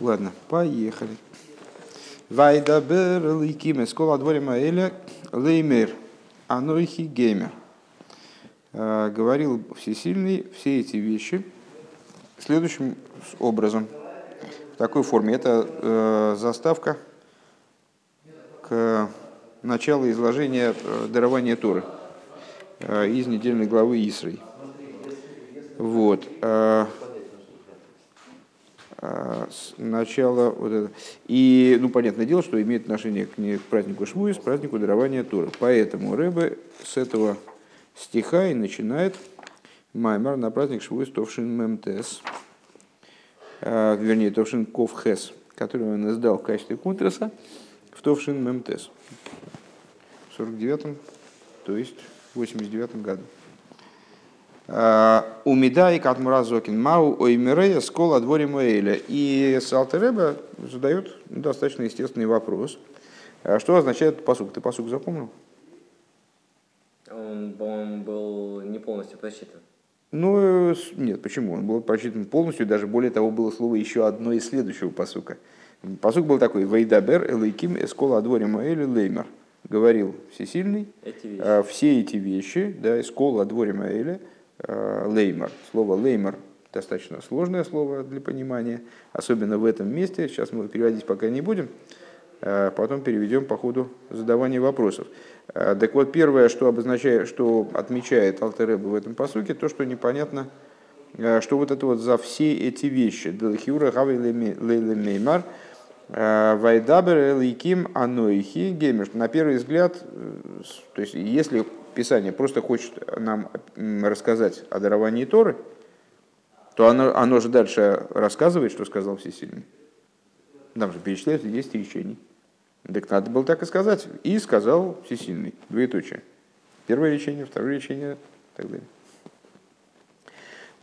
Ладно, поехали. Вайдабер ликиме скола дворима эля леймер анойхи геймер. А, говорил всесильный все эти вещи следующим образом. В такой форме. Это э, заставка к началу изложения э, дарования Торы э, из недельной главы Исрой. Вот. А, с начала вот это. И, ну, понятное дело, что имеет отношение к, не к празднику Швуи, с празднику дарования Торы. Поэтому Рэбе с этого стиха и начинает Маймар на праздник Швуи Товшин Мемтес, а, вернее, Товшин Ковхес, который он издал в качестве контраса в Товшин Мемтес в 49-м, то есть в 89 году. Умидай Катмуразокин Мау Оймирея Скола Дворе Муэля. И Салтереба задает достаточно естественный вопрос. А что означает посук? Ты посук запомнил? Он, по-моему, был не полностью просчитан. Ну, нет, почему? Он был прочитан полностью, даже более того, было слово еще одно из следующего посука. Посук был такой, Вейдабер Элейким Эскола Адворе Моэли Леймер. Говорил Всесильный, Эти вещи. все эти вещи, да, Эскола Адворе Моэли, Э, леймер. Слово леймер достаточно сложное слово для понимания, особенно в этом месте. Сейчас мы переводить пока не будем, э, потом переведем по ходу задавания вопросов. Э, так вот, первое, что обозначает, что отмечает Алтереба в этом посуке, то, что непонятно, что вот это вот за все эти вещи. Делхиура гавай лейлемеймар, вайдабер лейким анойхи геймер. На первый взгляд, то есть если Писание просто хочет нам рассказать о даровании Торы, то оно, оно же дальше рассказывает, что сказал Всесильный. Там же перечисляются 10 речений. Так надо было так и сказать. И сказал Всесильный. Двоеточие. Первое речение, второе речение и так далее.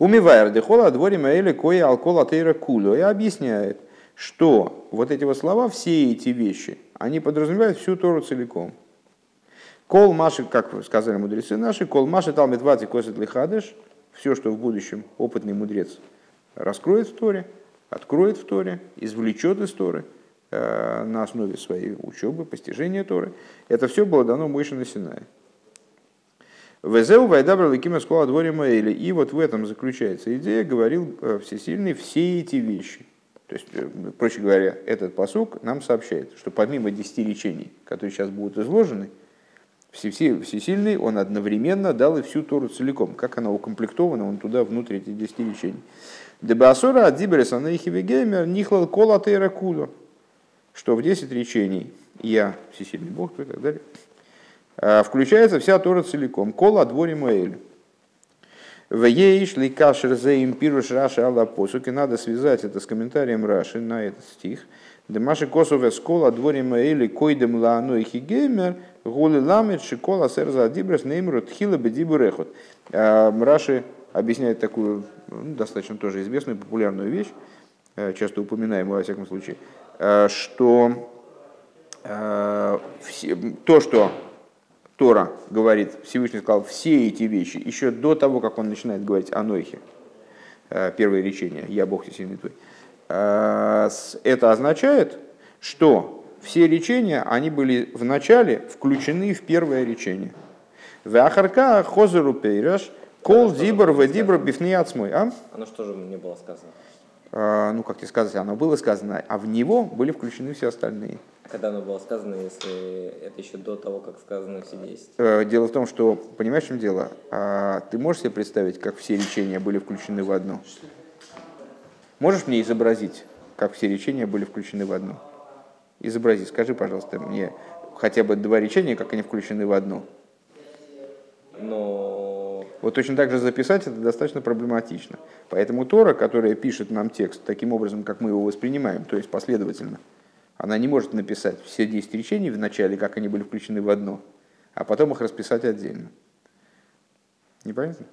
Умивайр дехола дворе маэли кое алкола тейра кулю. И объясняет, что вот эти вот слова, все эти вещи, они подразумевают всю Тору целиком – Кол Маши, как сказали мудрецы наши, Кол Маши Талмит Вати Косит Лихадыш, все, что в будущем опытный мудрец раскроет в Торе, откроет в Торе, извлечет из Торы э, на основе своей учебы, постижения Торы, это все было дано Мойше на Синае. Везеу Вайдабра Лакима Скола Дворе Маэли. И вот в этом заключается идея, говорил э, Всесильный, все эти вещи. То есть, э, проще говоря, этот посук нам сообщает, что помимо десяти речений, которые сейчас будут изложены, Всесильный, он одновременно дал и всю Тору целиком. Как она укомплектована, он туда внутрь эти десяти речений. Дебасора от Дибереса на Геймер нихлал кола тейра кулу. Что в десять речений я, всесильный Бог и так далее, а, включается вся Тора целиком. Кола дворе Моэль. В ейш ли кашер зе импируш раши алла посуки. Надо связать это с комментарием Раши на этот стих. Демаши косове скола дворе Моэли койдем ла анойхи геймер – Гули ламет шикола серза адибрес неймру тхила бедибу рехот. А, Раши объясняет такую ну, достаточно тоже известную популярную вещь, э, часто упоминаемую во всяком случае, э, что э, то, что Тора говорит, Всевышний сказал все эти вещи, еще до того, как он начинает говорить о Нойхе, первое речение, «Я Бог сильный твой», это означает, что все речения, они были в начале включены в первое речение. В Ахарка хозеру пейраш, кол дибр в дибр бифни отсмой. А? Оно что же не было сказано? А, ну, как тебе сказать, оно было сказано, а в него были включены все остальные. Когда оно было сказано, если это еще до того, как сказано все 10? Э, дело в том, что, понимаешь, в чем дело? А, ты можешь себе представить, как все речения были включены в одно? Можешь мне изобразить, как все речения были включены в одно? изобрази. Скажи, пожалуйста, мне хотя бы два речения, как они включены в одно. Но... Вот точно так же записать это достаточно проблематично. Поэтому Тора, которая пишет нам текст таким образом, как мы его воспринимаем, то есть последовательно, она не может написать все 10 речений в начале, как они были включены в одно, а потом их расписать отдельно. Непонятно?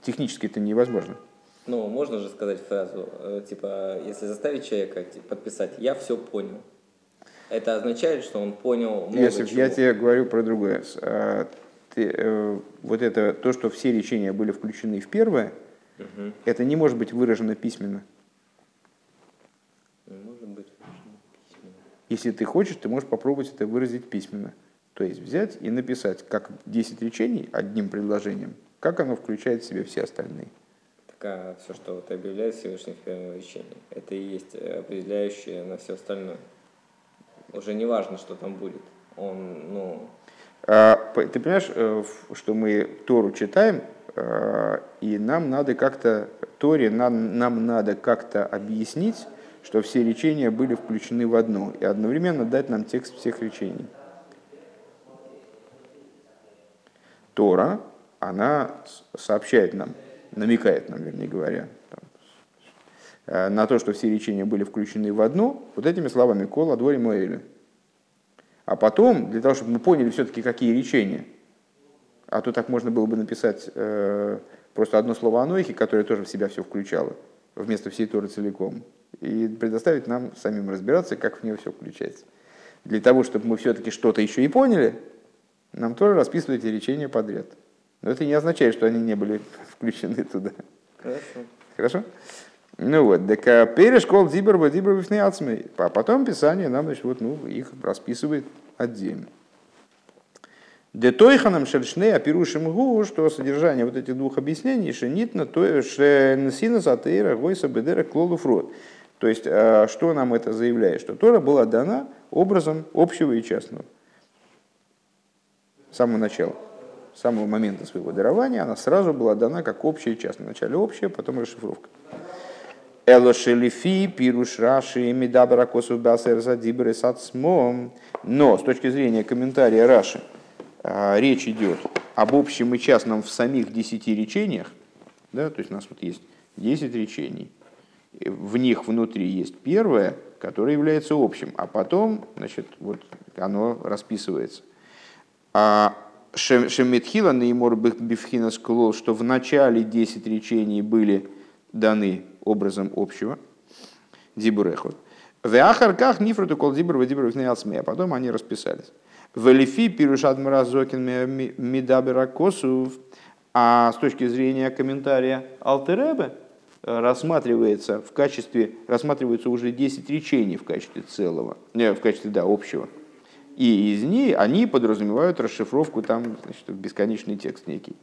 Технически это невозможно. Ну, можно же сказать фразу, э, типа, если заставить человека подписать «я все понял», это означает, что он понял много Если чего. я тебе говорю про другое. А, ты, э, вот это то, что все речения были включены в первое, угу. это не может быть выражено письменно. Не может Если ты хочешь, ты можешь попробовать это выразить письменно. То есть взять и написать как 10 речений одним предложением, как оно включает в себя все остальные. Так а все, что вот объявляет Всевышний в первом речении, это и есть определяющее на все остальное. Уже не важно, что там будет. Он, ну... А, ты понимаешь, э, что мы Тору читаем, э, и нам надо как-то, Торе нам, нам надо как-то объяснить, что все речения были включены в одно, и одновременно дать нам текст всех речений. Тора, она сообщает нам, намекает нам, вернее говоря, э, на то, что все речения были включены в одно, вот этими словами «Кол адвори Моэля». А потом, для того, чтобы мы поняли все-таки, какие речения, а то так можно было бы написать э, просто одно слово «анойхи», которое тоже в себя все включало, вместо всей Торы целиком, и предоставить нам самим разбираться, как в нее все включается. Для того, чтобы мы все-таки что-то еще и поняли, нам тоже расписывают эти речения подряд. Но это не означает, что они не были включены туда. Хорошо. Хорошо? Ну вот, так перешкол дибр в дибр А потом Писание нам, значит, вот, ну, их расписывает отдельно. Детойханом шельшне опирушим гу, что содержание вот этих двух объяснений, шенитно, то шенсина затейра гойса бедера клолуфрод. То есть, а, что нам это заявляет? Что Тора была дана образом общего и частного с самого начала, с самого момента своего дарования, она сразу была дана как общая часть. Вначале общая, потом расшифровка. Элошелифи, пируш раши, медабра косу басер задибры сацмом. Но с точки зрения комментария Раши, а, речь идет об общем и частном в самих десяти речениях. Да, то есть у нас вот есть десять речений. В них внутри есть первое, которое является общим, а потом значит, вот оно расписывается. А Шеметхила Неймор Бифхина сказал, что в начале 10 речений были даны образом общего. Дибурехот. В Ахарках Нифруту кол Дибур Вадибур а потом они расписались. В Элифи Пирушад Мразокин Мидабера Косов. А с точки зрения комментария Алтеребе рассматривается в качестве, рассматриваются уже 10 речений в качестве целого, не, в качестве, да, общего. И из них они подразумевают расшифровку там, значит, бесконечный текст некий.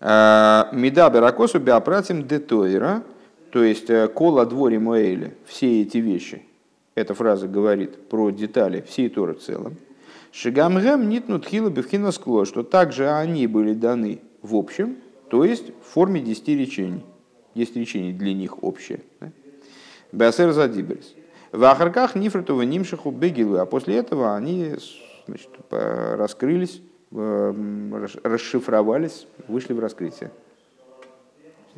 А, Меда беракосу биопратим детойра, то есть э, кола дворе моэли, все эти вещи. Эта фраза говорит про детали всей Торы в целом. Шигамгем нитнут хила бифхина скло, что также они были даны в общем, то есть в форме десяти речений. Десять речений для них общее. Беасер задибрис. В Ахарках Нифритова Нимшиху Бегилу, а после этого они значит, раскрылись, расшифровались, вышли в раскрытие.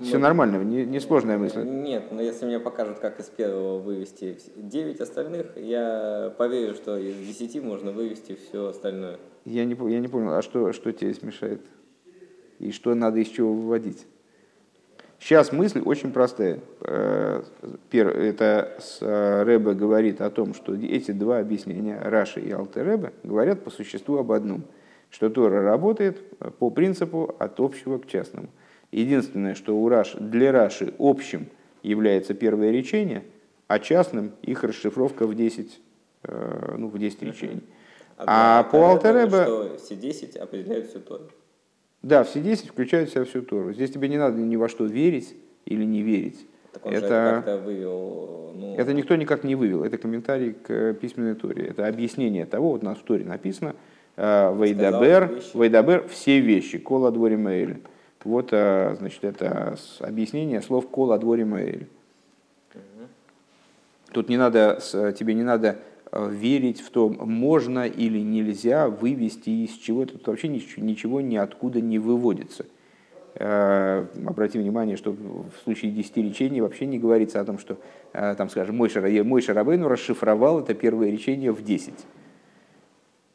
Все ну, нормально, не, не мысль. Нет, но если мне покажут, как из первого вывести 9 остальных, я поверю, что из 10 можно вывести все остальное. Я не, я не понял, а что, что тебе смешает? И что надо из чего выводить? Сейчас мысль очень простая. Э, это э, Рэбе говорит о том, что эти два объяснения, Раши и Алте Рэбе, говорят по существу об одном, что Тора работает по принципу от общего к частному. Единственное, что у Раши, для Раши общим является первое речение, а частным их расшифровка в 10, э, ну, в 10 речений. А, а по Алтеребе... Все 10 определяют всю Тору. Да, все 10 включают в себя всю Тору. Здесь тебе не надо ни во что верить или не верить. Это, же вывел, ну... это никто никак не вывел. Это комментарий к письменной Торе. Это объяснение того, вот у нас в Торе написано, э, Вейдабер, Вейдабер, все вещи, кола дворе Мэйль. Вот, э, значит, это объяснение слов кола дворе Мэйль. Тут не надо, тебе не надо верить в то, можно или нельзя вывести из чего-то. Тут вообще ничего, ничего ниоткуда не выводится. Э, обрати внимание, что в случае десяти речений вообще не говорится о том, что, э, там, скажем, мой, Шара, мой Шарабейну расшифровал это первое речение в десять.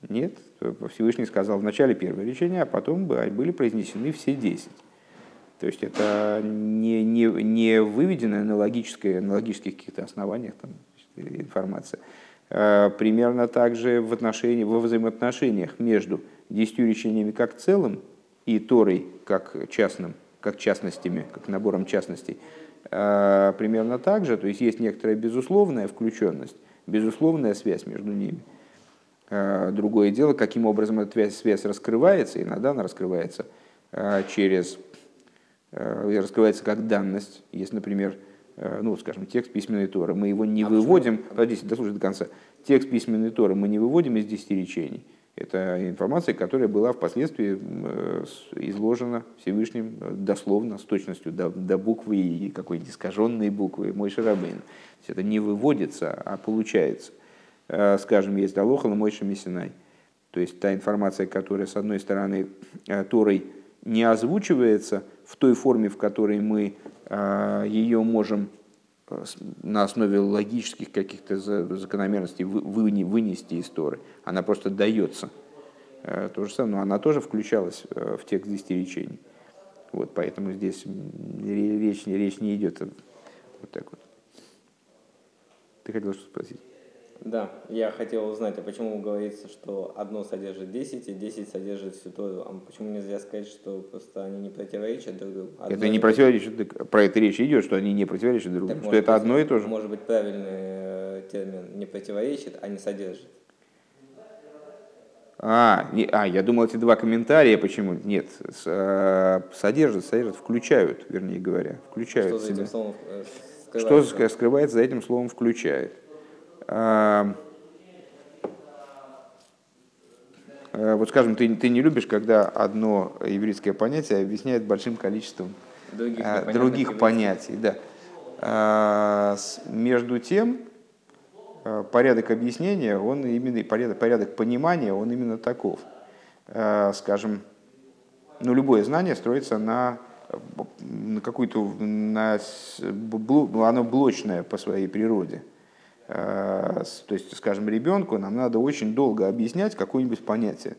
Нет, Всевышний сказал в начале первое речение, а потом были произнесены все десять. То есть это не, не, не выведенная на, на логических каких-то основаниях там, информация, Э, примерно также в отношении, во взаимоотношениях между десятью речениями как целым и Торой как частным, как частностями, как набором частностей, примерно так же, то есть есть некоторая безусловная включенность, безусловная связь между ними. Другое дело, каким образом эта связь раскрывается, иногда она раскрывается через, раскрывается как данность. Есть, например, ну, скажем, текст письменной Торы, мы его не а выводим, почему? подождите, дослушайте до конца, текст письменной Торы мы не выводим из десяти речений, это информация, которая была впоследствии э, изложена Всевышним э, дословно, с точностью до, до буквы и какой-то искаженной буквы Мой Шарабейн. это не выводится, а получается. Э, скажем, есть Алоха Мой Шамисинай. То есть та информация, которая, с одной стороны, Торой не озвучивается в той форме, в которой мы ее можем на основе логических каких-то закономерностей вынести из Торы. Она просто дается. Э, то же самое, но она тоже включалась э, в текст десяти. Вот, поэтому здесь речь, речь не идет вот так вот. Ты хотел что спросить? Да, я хотел узнать, а почему говорится, что одно содержит 10 и 10 содержит всю Тору? А почему нельзя сказать, что просто они не противоречат друг другу? Одно это не противоречит, про это речь идет, что они не противоречат друг другу, что это быть, одно и то же. Может быть, правильный э, термин не противоречит, а не содержит. А, не, а, я думал, эти два комментария, почему? Нет, с, э, содержат, содержат, включают, вернее говоря, включают что себя. За этим словом э, скрывается? Что скрывается за этим словом «включает»? Э, вот скажем, ты, ты не любишь, когда одно еврейское понятие объясняет большим количеством других, а, других понятий. Да. А, между тем, порядок объяснения, он именно, порядок, порядок понимания, он именно таков. Скажем, ну, любое знание строится на, на какую-то, на, оно блочное по своей природе. Э, то есть, скажем, ребенку нам надо очень долго объяснять какое-нибудь понятие,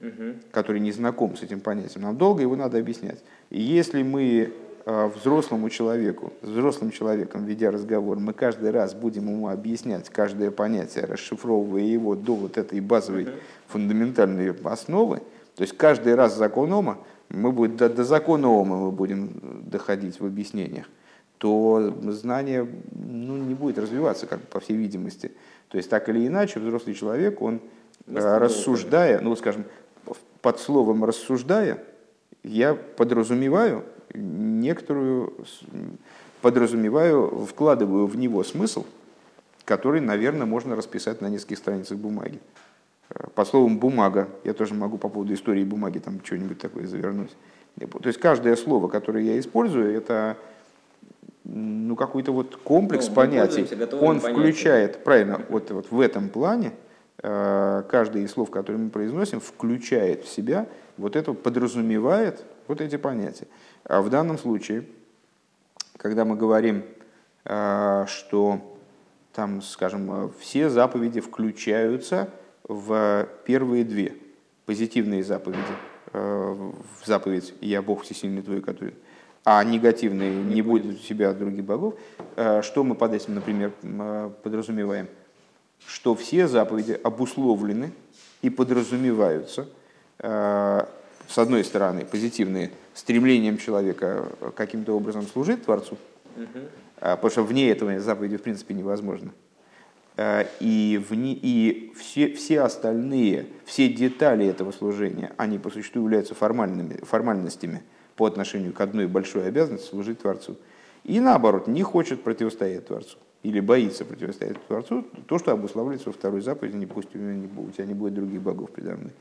угу. который не знаком с этим понятием. Нам долго его надо объяснять. И если мы э, взрослому человеку, взрослым человеком, ведя разговор, мы каждый раз будем ему объяснять каждое понятие, расшифровывая его до вот этой базовой угу. фундаментальной основы, то есть каждый раз закон Ома, мы будем, до, до закона Ома мы будем доходить в объяснениях то знание ну, не будет развиваться, как по всей видимости. То есть так или иначе взрослый человек, он э, рассуждая, ну скажем, под словом рассуждая, я подразумеваю некоторую, подразумеваю, вкладываю в него смысл, который, наверное, можно расписать на нескольких страницах бумаги. Э, под словом бумага, я тоже могу по поводу истории бумаги там что-нибудь такое завернуть. То есть каждое слово, которое я использую, это ну, какой-то вот комплекс ну, понятий. Он включает, правильно, вот, вот в этом плане э, каждое из слов, которые мы произносим, включает в себя вот это, подразумевает вот эти понятия. А в данном случае, когда мы говорим, э, что там, скажем, все заповеди включаются в первые две позитивные заповеди, э, в заповедь «Я Бог Всесильный твой», который а негативные не будет у себя других богов, э, что мы под этим, например, э, подразумеваем? Что все заповеди обусловлены и подразумеваются, э, с одной стороны, позитивные, стремлением человека каким-то образом служить Творцу, потому что вне этого заповеди в принципе невозможно. И, вне, и все, все остальные, все детали этого служения, они по существу являются формальными, формальностями – по отношению к одной большой обязанности служить Творцу. И наоборот, не хочет противостоять Творцу или боится противостоять Творцу, то, что обуславливается во второй заповеди, не пусть у, у тебя не будет других богов предо мной.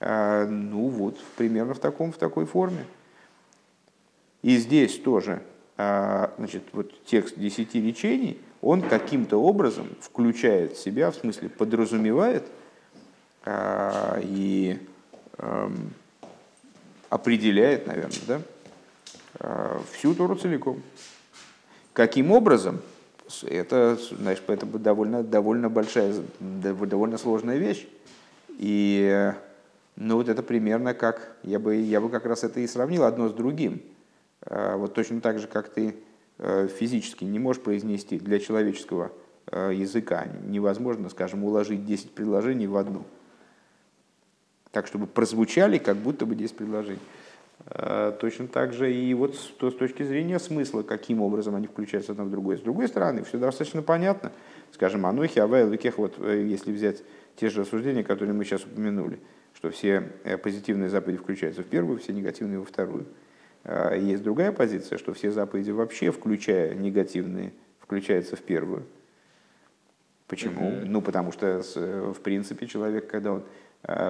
А, ну вот, примерно в, таком, в такой форме. И здесь тоже, а, значит, вот текст десяти речений, он каким-то образом включает в себя, в смысле подразумевает а, и определяет, наверное, да, а, всю Тору целиком. Каким образом? Это, знаешь, это довольно, довольно большая, довольно сложная вещь. И ну, вот это примерно как, я бы, я бы как раз это и сравнил одно с другим. А, вот точно так же, как ты э, физически не можешь произнести для человеческого э, языка, невозможно, скажем, уложить 10 предложений в одну так, чтобы прозвучали, как будто бы 10 предложений. Э, точно так же и вот с, с точки зрения смысла, каким образом они включаются одно в другое. С другой стороны, все достаточно понятно. Скажем, Анохи, Авай, Лукех, вот э, если взять те же рассуждения, которые мы сейчас упомянули, что все э, позитивные заповеди включаются в первую, все негативные во вторую. Есть другая позиция, что все заповеди вообще, включая негативные, включаются в первую. Почему? Mm-hmm. Ну, потому что, в принципе, человек, когда он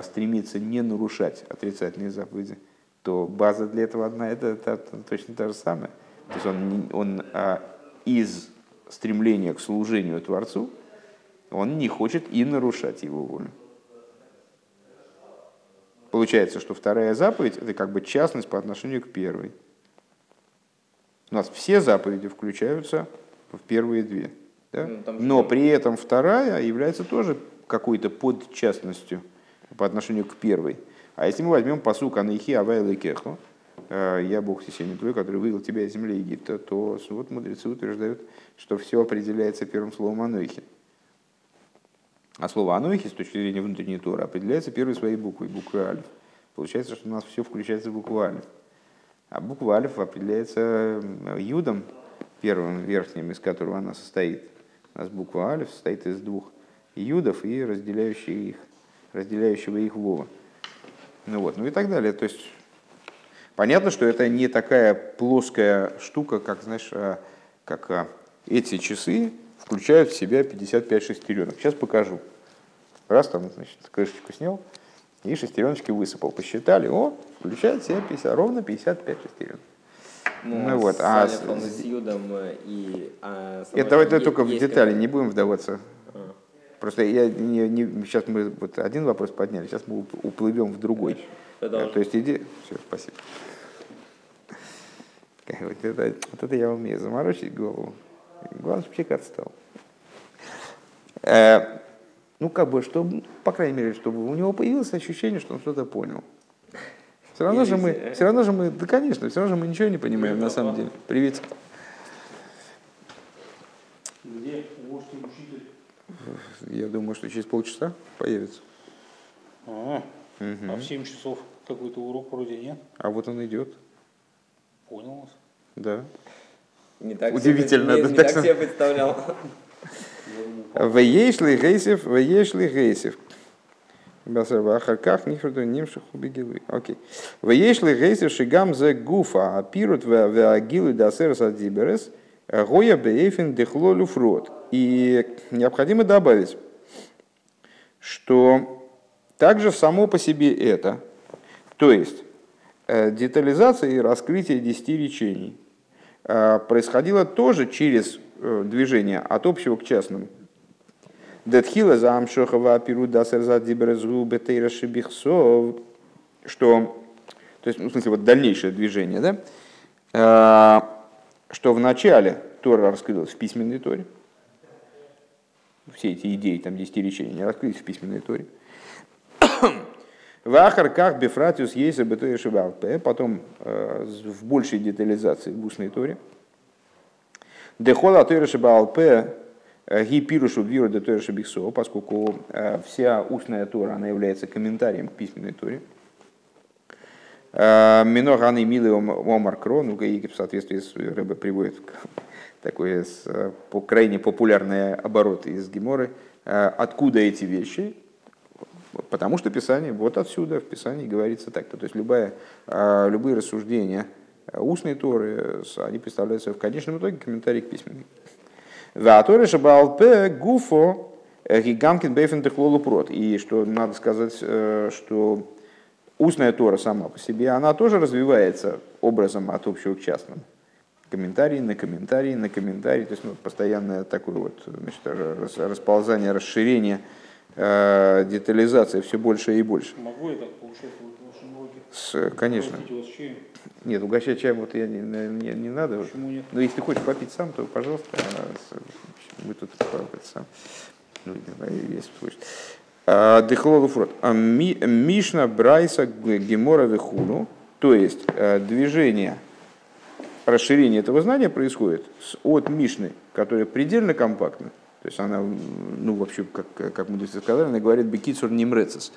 стремится не нарушать отрицательные заповеди, то база для этого одна, это, это, это точно та же самая. То есть он, он а, из стремления к служению Творцу, он не хочет и нарушать его волю. Получается, что вторая заповедь – это как бы частность по отношению к первой. У нас все заповеди включаются в первые две. Да? Ну, Но при этом вторая является тоже какой-то подчастностью по отношению к первой. А если мы возьмем посук Анихи Авайла Кехо, э, я Бог всесильный твой, который вывел тебя из земли Египта, то вот мудрецы утверждают, что все определяется первым словом Анохи. А слово Анохи с точки зрения внутренней Торы определяется первой своей буквой, буквой Альф. Получается, что у нас все включается в букву Альф. А буква Альф определяется юдом, первым верхним, из которого она состоит. У нас буква Альф состоит из двух юдов и разделяющих их, разделяющего их вова. Ну, вот, ну и так далее. То есть понятно, что это не такая плоская штука, как, знаешь, а, как а, эти часы включают в себя 55 шестеренок. Сейчас покажу. Раз там, значит, крышечку снял и шестереночки высыпал. Посчитали, о, включает в себя 50, ровно 55 шестеренок. Ну, ну вот, а с, с Юдом и... А, это давайте только в детали, не будем вдаваться. Просто я не, не, сейчас мы вот один вопрос подняли, сейчас мы уплывем в другой. Продолжим. То есть иди. Все, спасибо. Вот это, вот это я умею заморочить голову. Главное, чтобы человек отстал. Э, ну, как бы, чтобы, по крайней мере, чтобы у него появилось ощущение, что он что-то понял. Все равно же мы, все равно же мы, да, конечно, все равно же мы ничего не понимаем на самом деле. Привет. Я думаю, что через полчаса появится. А, угу. а в 7 часов какой-то урок вроде нет? А вот он идет. Понял вас. Да. Не так Удивительно. Себе, не, не так себе представлял. Веешли гейсев, веешли гейсев. Ахарках нихрду нимших убегилы. Окей. Веешли гейсев шигам зе гуфа, а пирут веагилы дасерс адиберес, гоя бейфин дехлолю фрод. И необходимо добавить, что также само по себе это, то есть э, детализация и раскрытие десяти речений, э, происходило тоже через э, движение от общего к частному. Детхила за амшохова пирудасер за дибрезгу бетейра шибихсов, что, то есть, ну, в смысле, вот дальнейшее движение, да, что в начале Тора раскрылась в письменной Торе, все эти идеи, там, десяти речений, не раскрылись в письменной торе. В Ахарках Бефратиус есть Бетоя Шибалпе, потом э, в большей детализации в устной торе. Дехола Тойра Шибалпе э, Ги Пирушу Виру де Тойра Шибихсо, поскольку э, вся устная тора, она является комментарием к письменной торе. Миноганы Милы Омар Крон, ну, в соответствии с Рэбе приводит такой э, крайне популярные обороты из Геморы. Э, откуда эти вещи? Потому что Писание, вот отсюда в Писании говорится так. То есть любая, э, любые рассуждения устной Торы, они представляются в конечном итоге комментарий к письменной. Ваторы шабалпе гуфо гигамкин бейфен прот. И что надо сказать, что устная Тора сама по себе, она тоже развивается образом от общего к частному комментарий на комментарий на комментарий, то есть ну, постоянное такое вот значит, расползание, расширение, э, детализация все больше и больше. Могу я так получать? С, конечно. Нет, угощать чаем вот я не, не, не надо. Почему нет? Но если ты хочешь попить сам, то пожалуйста, а мы тут сам. Ну, если хочешь. А, Дехлолу фрот. А Мишна Брайса Гемора Вихуну, то есть э, движение расширение этого знания происходит от Мишны, которая предельно компактна. То есть она, ну, вообще, как, как мы сказали, она говорит «бекицур нимрецес».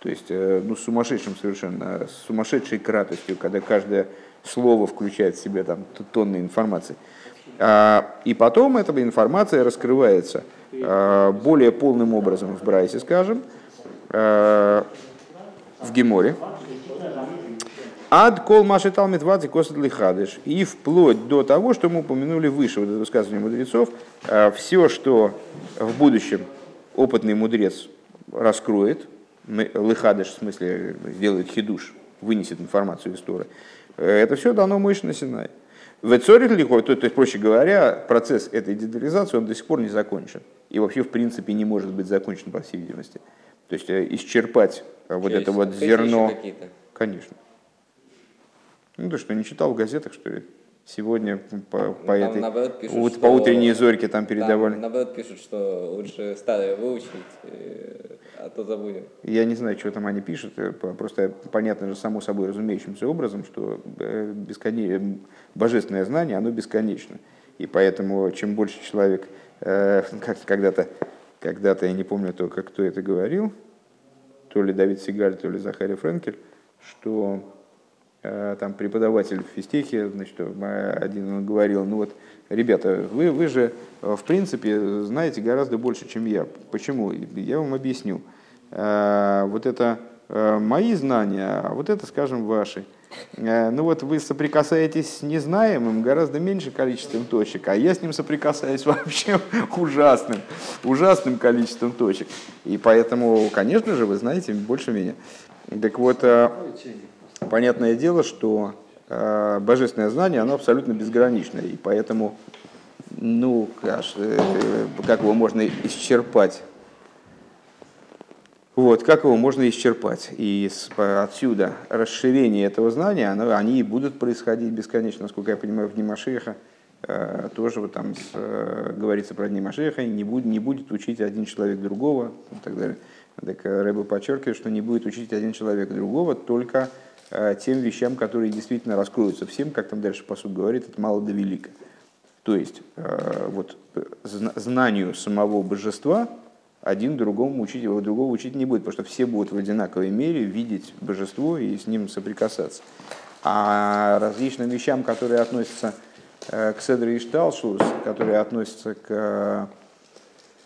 То есть, э, ну, сумасшедшим совершенно, сумасшедшей кратостью, когда каждое слово включает в себя там тонны информации. А, и потом эта информация раскрывается а, более полным образом в Брайсе, скажем, а, в Геморе. Ад кол маши талмит вати косат лихадыш. И вплоть до того, что мы упомянули выше, вот это высказывание мудрецов, все, что в будущем опытный мудрец раскроет, лихадыш, в смысле, сделает хидуш, вынесет информацию из Торы, это все дано Мойше на Синай. В Эцорит лихо, то, то есть, проще говоря, процесс этой детализации, он до сих пор не закончен. И вообще, в принципе, не может быть закончен, по всей видимости. То есть, э, исчерпать э, вот это вот зерно... Конечно. Ну, ты что, не читал в газетах, что ли? Сегодня по, по этой наоборот, пишут, вот, что, по утренней зорьке там передавали. Там, наоборот, пишут, что лучше старое выучить, э, а то забудем. Я не знаю, что там они пишут. Э, просто понятно же само собой разумеющимся образом, что э, бесконе... божественное знание, оно бесконечно. И поэтому чем больше человек, как когда-то, когда-то я не помню, то, как кто это говорил, то ли Давид Сигаль, то ли Захарий Френкель, что там преподаватель в физтехе, значит, э, один он говорил, ну вот, ребята, вы, вы же, э, в принципе, знаете гораздо больше, чем я. Почему? Я вам объясню. Вот это мои знания, а вот это, скажем, ваши. Ну вот вы соприкасаетесь с незнаемым гораздо меньше количеством точек, а я с ним соприкасаюсь вообще ужасным, ужасным количеством точек. И поэтому, конечно же, вы знаете больше меня. Так вот, понятное дело, что э, божественное знание, оно абсолютно безграничное, и поэтому, ну, как, э, как его можно исчерпать? Вот, как его можно исчерпать? И отсюда расширение этого знания, оно, они и будут происходить бесконечно, насколько я понимаю, в Дни Машеха. Э, тоже вот там с, э, говорится про Дни не, будет, не будет учить один человек другого и так далее. Так Рэба подчеркивает, что не будет учить один человек другого, только Э, тем вещам, которые действительно раскроются всем, как там дальше посуд говорит, это мало да велико. То есть э, вот, знанию самого божества один другому учить, его другого учить не будет, потому что все будут в одинаковой мере видеть божество и с ним соприкасаться. А различным вещам, которые относятся э, к Седре и Шталшус, которые относятся к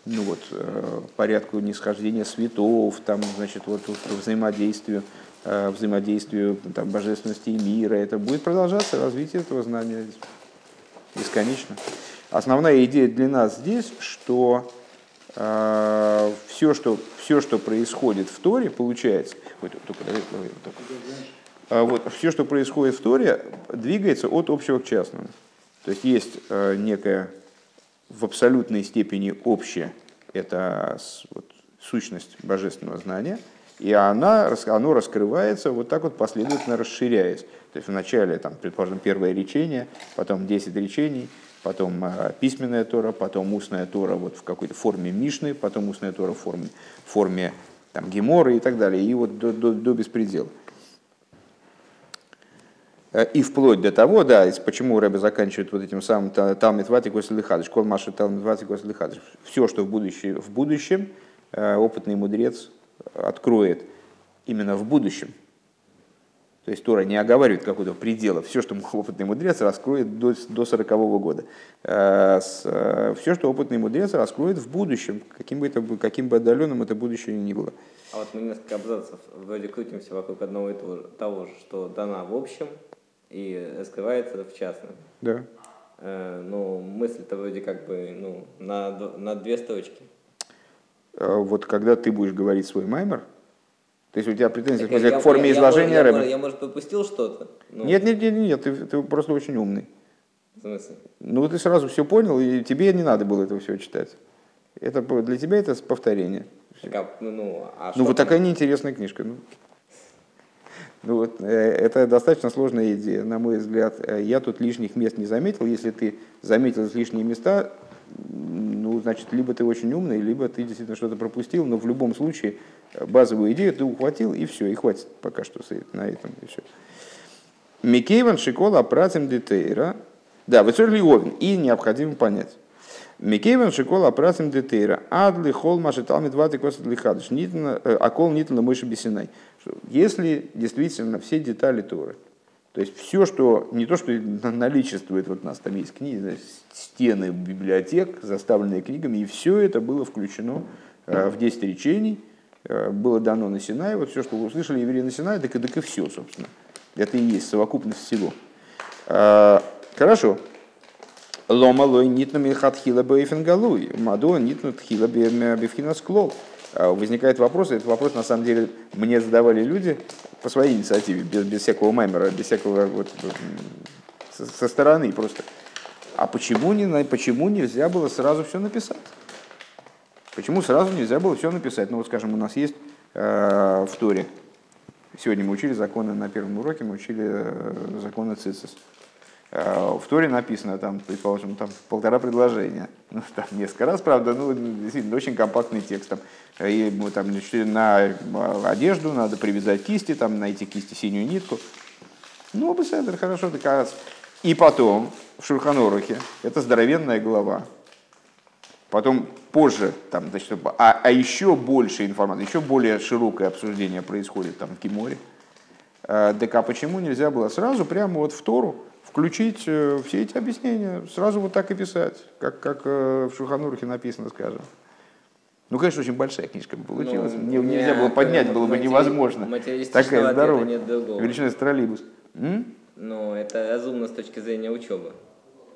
ну вот, порядку нисхождения светов, там, значит, вот, взаимодействию Э, взаимодействию там, божественности и мира. Это будет продолжаться развитие этого знания бесконечно. Основная идея для нас здесь, что э, все, что, все, что происходит в Торе, получается, ой, только, только, э, вот, все, что происходит в Торе, двигается от общего к частному. То есть есть э, некая в абсолютной степени общее, это вот, сущность божественного знания – и она, оно раскрывается вот так вот последовательно расширяясь. То есть вначале, там, предположим, первое речение, потом 10 речений, потом э, письменная Тора, потом устная Тора вот в какой-то форме Мишны, потом устная Тора в форме, форме там, Гемора и так далее, и вот до, до, до беспредела. Э, и вплоть до того, да, почему Рэбе заканчивает вот этим самым Талмит Ватик Лихадыш, Кол Маша Талмит Ватик Лихадыш. Все, что в, будущем, в будущем э, опытный мудрец откроет именно в будущем. То есть Тора не оговаривает какого-то предела. Все, что опытный мудрец раскроет до, до 40 -го года. Э, Все, что опытный мудрец раскроет в будущем, каким бы, это, каким бы отдаленным это будущее ни было. А вот мы несколько абзацев вроде крутимся вокруг одного и того же, что дана в общем и раскрывается в частном. Да. Э, ну, мысль-то вроде как бы ну, на, на две строчки. Э, вот когда ты будешь говорить свой маймер, то есть у тебя претензии я, к форме я, изложения я, Рэба. Я, я, может, пропустил что-то? Ну. Нет, нет, нет, нет, ты, ты просто очень умный. В смысле? Ну, ты сразу все понял, и тебе не надо было этого всего читать. Это, для тебя это повторение. Так, а, ну, а ну вот такая неинтересная книжка. Ну. Ну вот, э, это достаточно сложная идея, на мой взгляд. Э, я тут лишних мест не заметил. Если ты заметил лишние места, ну, значит, либо ты очень умный, либо ты действительно что-то пропустил, но в любом случае э, базовую идею ты ухватил, и все, и хватит пока что на этом, и все. Микейван Шикола Пратим Детейра. Да, Вецорли Овен. И необходимо понять. Микейвен шикола працем детейра. Адли хол маши талмит ваты косат лихадыш. Акол нитна мыши бесинай. Если действительно все детали Торы, то есть все, что не то, что наличествует, вот у нас там есть книги, стены библиотек, заставленные книгами, и все это было включено э, в 10 речений, э, было дано на Синай, вот все, что вы услышали евреи на Синай, так и, так и все, собственно. Это и есть совокупность всего. Э, хорошо. Лома лой нитна милхатхила бейфенгалуй, мадо нитна тхила бифхинасклол. Возникает вопрос, и этот вопрос на самом деле мне задавали люди, по своей инициативе, без, без всякого маймера, без всякого вот, со, со стороны просто. А почему, не, почему нельзя было сразу все написать? Почему сразу нельзя было все написать? Ну вот, скажем, у нас есть э, в Торе. Сегодня мы учили законы на первом уроке, мы учили э, законы ЦИЦИС. Э, в Торе написано, там, предположим, там полтора предложения. Ну, там несколько раз, правда, ну, действительно, очень компактный текст. Там, и, ну, там, на э, одежду надо привязать кисти, там, найти кисти синюю нитку. Ну, это хорошо, доказать. И потом, в Шурханорухе, это здоровенная голова. Потом позже, там, значит, а, а еще больше информации, еще более широкое обсуждение происходит там в Киморе. Э, так а почему нельзя было сразу прямо вот в Тору включить э, все эти объяснения, сразу вот так и писать, как, как э, в Шуханурухе написано, скажем. Ну, конечно, очень большая книжка бы получилась. Ну, Не, нельзя было поднять, было бы невозможно. Такая здоровая. Величиной троллейбус. М? Ну, это разумно с точки зрения учебы.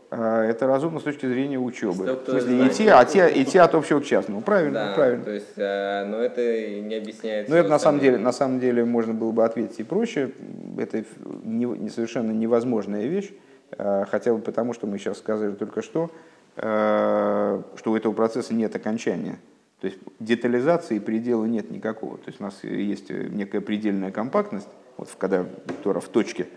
А, это разумно с точки зрения учебы. Что, в смысле, идти, а идти, идти от общего к частному. Правильно, да, правильно. То есть, а, но это не объясняет. Но это на самом, деле, на самом деле можно было бы ответить и проще. Это не, не совершенно невозможная вещь. А, хотя бы потому, что мы сейчас сказали только что, что у этого процесса нет окончания. То есть детализации предела нет никакого. То есть у нас есть некая предельная компактность, вот когда Тора в точке,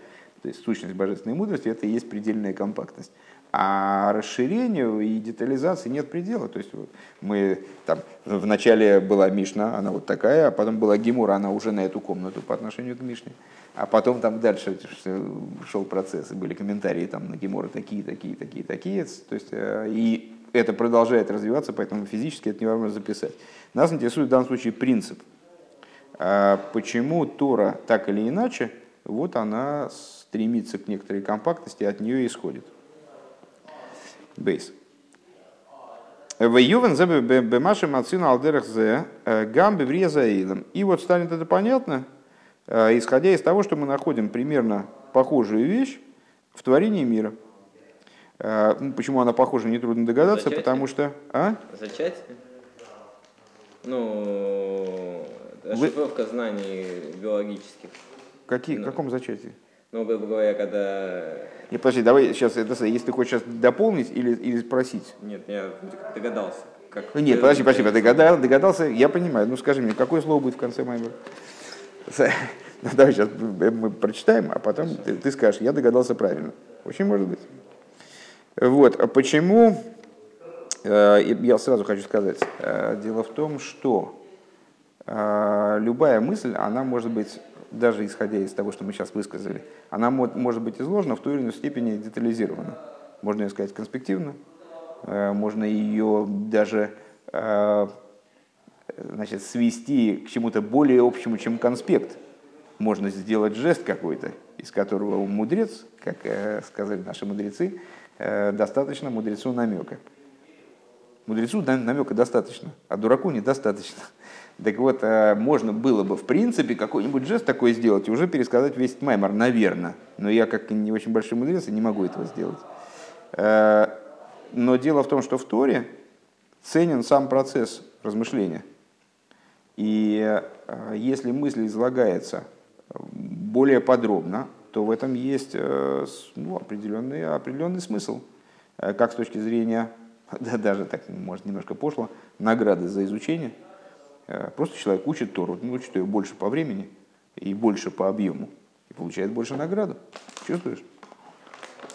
то есть сущность божественной мудрости, это и есть предельная компактность. А расширению и детализации нет предела. То есть мы там в начале была Мишна, она вот такая, а потом была Гимура, она уже на эту комнату по отношению к Мишне. А потом там дальше шел процесс, и были комментарии там на Гимора такие, такие, такие, такие. То есть, э, и это продолжает развиваться, поэтому физически это невозможно записать. Нас интересует в данном случае принцип. А почему Тора так или иначе, вот она стремится к некоторой компактности, от нее исходит. Бейс. В Ювен бемаши мацина алдерах зе э, гам беврия заилом. И вот станет это понятно, э, исходя из того, что мы находим примерно похожую вещь в творении мира. Э, ну, почему она похожа, нетрудно догадаться, Зачатие? потому что... А? Зачатие? Ну, ошифровка Вы... знаний биологических. Какие, ну, каком зачатии? Ну, грубо говоря, когда... Не, подожди, давай сейчас, это, если ты хочешь сейчас дополнить или, или спросить. Нет, я догадался. Как Нет, подожди, подожди, догадал, догадался, я понимаю. Ну, скажи мне, какое слово будет в конце Маймера? Ну, давай сейчас мы прочитаем, а потом ты, ты скажешь, я догадался правильно. Очень может быть. Вот, а почему, э, я сразу хочу сказать, э, дело в том, что э, любая мысль, она может быть даже исходя из того, что мы сейчас высказали, она может быть изложена в той или иной степени детализирована. Можно ее сказать конспективно, э, можно ее даже э, значит, свести к чему-то более общему, чем конспект. Можно сделать жест какой-то, из которого мудрец, как э, сказали наши мудрецы, достаточно мудрецу намека. Мудрецу намека достаточно, а дураку недостаточно. Так вот, э, можно было бы, в принципе, какой-нибудь жест такой сделать и уже пересказать весь маймор, наверное. Но я, как не очень большой мудрец, не могу этого сделать. Э, но дело в том, что в Торе ценен сам процесс размышления. И э, если мысль излагается более подробно, то в этом есть ну, определенный, определенный смысл. Как с точки зрения, да, даже так, может, немножко пошло, награды за изучение – просто человек учит Тору, ну, учит ее больше по времени и больше по объему. И получает больше награду. Чувствуешь?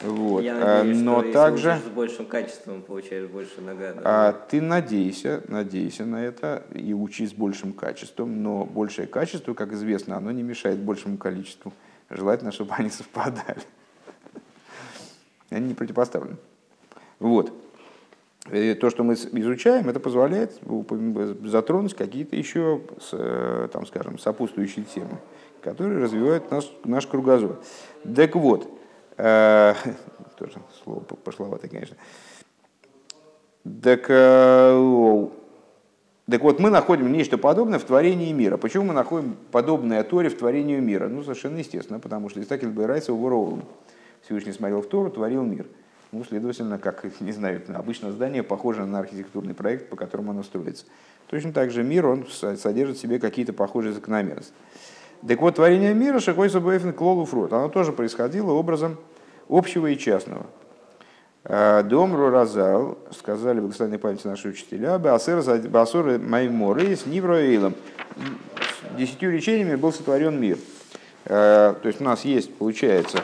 Вот. Я надеюсь, Но что также если с большим качеством получаешь больше награды. А ты надейся, надейся на это и учи с большим качеством, но большее качество, как известно, оно не мешает большему количеству. Желательно, чтобы они совпадали. Они не противопоставлены. Вот. И то, что мы изучаем, это позволяет затронуть какие-то еще, там, скажем, сопутствующие темы, которые развивают наш, наш кругозор. Так вот, э, тоже слово пошловато, конечно. Так, э, так вот, мы находим нечто подобное в творении мира. Почему мы находим подобное Торе в творении мира? Ну, совершенно естественно, потому что Истакель Байрайса Уворовым Всевышний смотрел в Тору, творил мир. Ну, следовательно, как, не знаю, обычно здание похоже на архитектурный проект, по которому оно строится. Точно так же мир, он содержит в себе какие-то похожие закономерности. Так вот, творение мира, Шахой Сабаэфин Клолу Фрут, оно тоже происходило образом общего и частного. А, Дом Разал, сказали благословенной памяти наши учителя, Басоры Майморы с Нивроилом. Десятью речениями был сотворен мир. А, то есть у нас есть, получается,